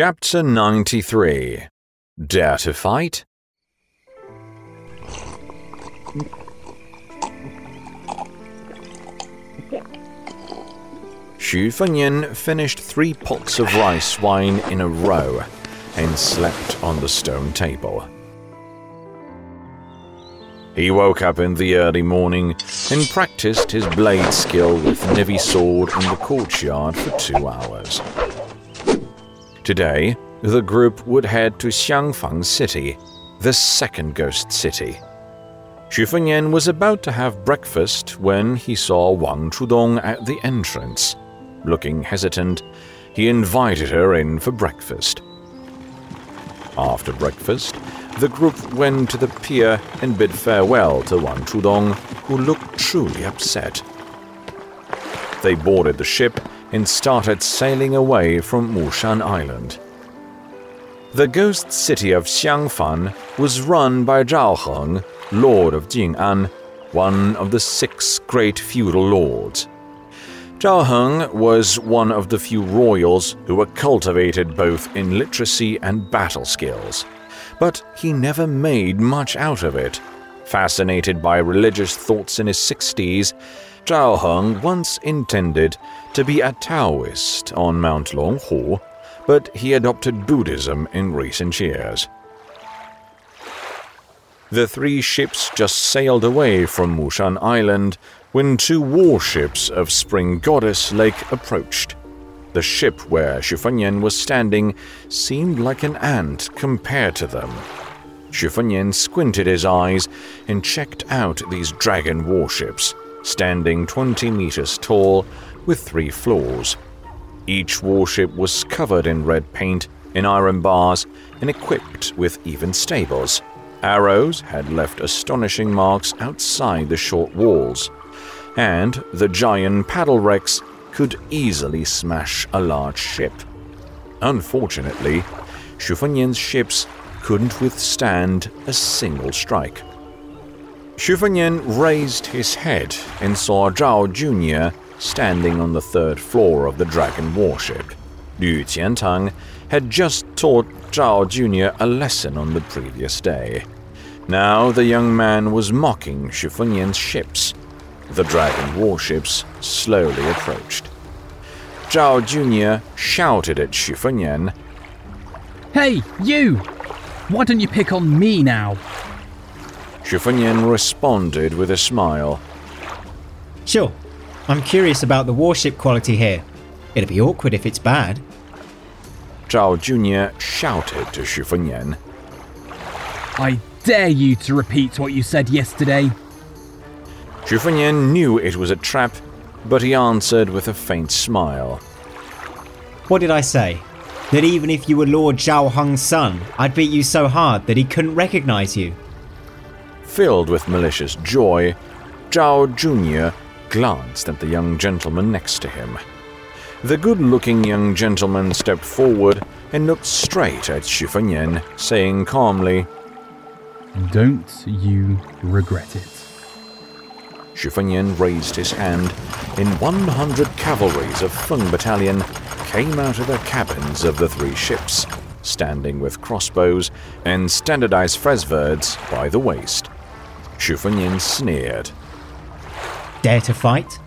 Chapter 93 Dare to Fight? Xu Fengnian finished three pots of rice wine in a row and slept on the stone table. He woke up in the early morning and practiced his blade skill with Nivisword in the courtyard for two hours. Today, the group would head to Xiangfan City, the second ghost city. Xu Fengnian was about to have breakfast when he saw Wang Chudong at the entrance. Looking hesitant, he invited her in for breakfast. After breakfast, the group went to the pier and bid farewell to Wang Chudong, who looked truly upset. They boarded the ship and started sailing away from Mushan Island. The ghost city of Xiangfan was run by Zhao Heng, Lord of Jing'an, one of the six great feudal lords. Zhao Heng was one of the few royals who were cultivated both in literacy and battle skills. But he never made much out of it. Fascinated by religious thoughts in his 60s, Zhao Heng once intended to be a Taoist on Mount Longhu, but he adopted Buddhism in recent years. The three ships just sailed away from Mushan Island when two warships of Spring Goddess Lake approached. The ship where Xu was standing seemed like an ant compared to them. Xu squinted his eyes and checked out these dragon warships, standing 20 meters tall with three floors. Each warship was covered in red paint, in iron bars, and equipped with even stables. Arrows had left astonishing marks outside the short walls and the giant paddle wrecks could easily smash a large ship. Unfortunately, Xu Fengnian's ships couldn't withstand a single strike. Xu Fengnian raised his head and saw Zhao Jr. standing on the third floor of the dragon warship. Liu Qiantang had just taught Zhao Jr. a lesson on the previous day. Now the young man was mocking Xu Fengnian's ships the dragon warships slowly approached. Zhao Jr. shouted at Xu Fengnian, Hey, you! Why don't you pick on me now? Xu responded with a smile. Sure. I'm curious about the warship quality here. It'd be awkward if it's bad. Zhao Jr. shouted to Xu I dare you to repeat what you said yesterday. Xu knew it was a trap, but he answered with a faint smile. What did I say? That even if you were Lord Zhao Heng's son, I'd beat you so hard that he couldn't recognize you. Filled with malicious joy, Zhao Jr. glanced at the young gentleman next to him. The good looking young gentleman stepped forward and looked straight at Fengnian, saying calmly, Don't you regret it. Fengnian raised his hand, and 100 cavalries of Feng Battalion came out of the cabins of the three ships, standing with crossbows and standardized Fresverds by the waist. Fengnian sneered. Dare to fight?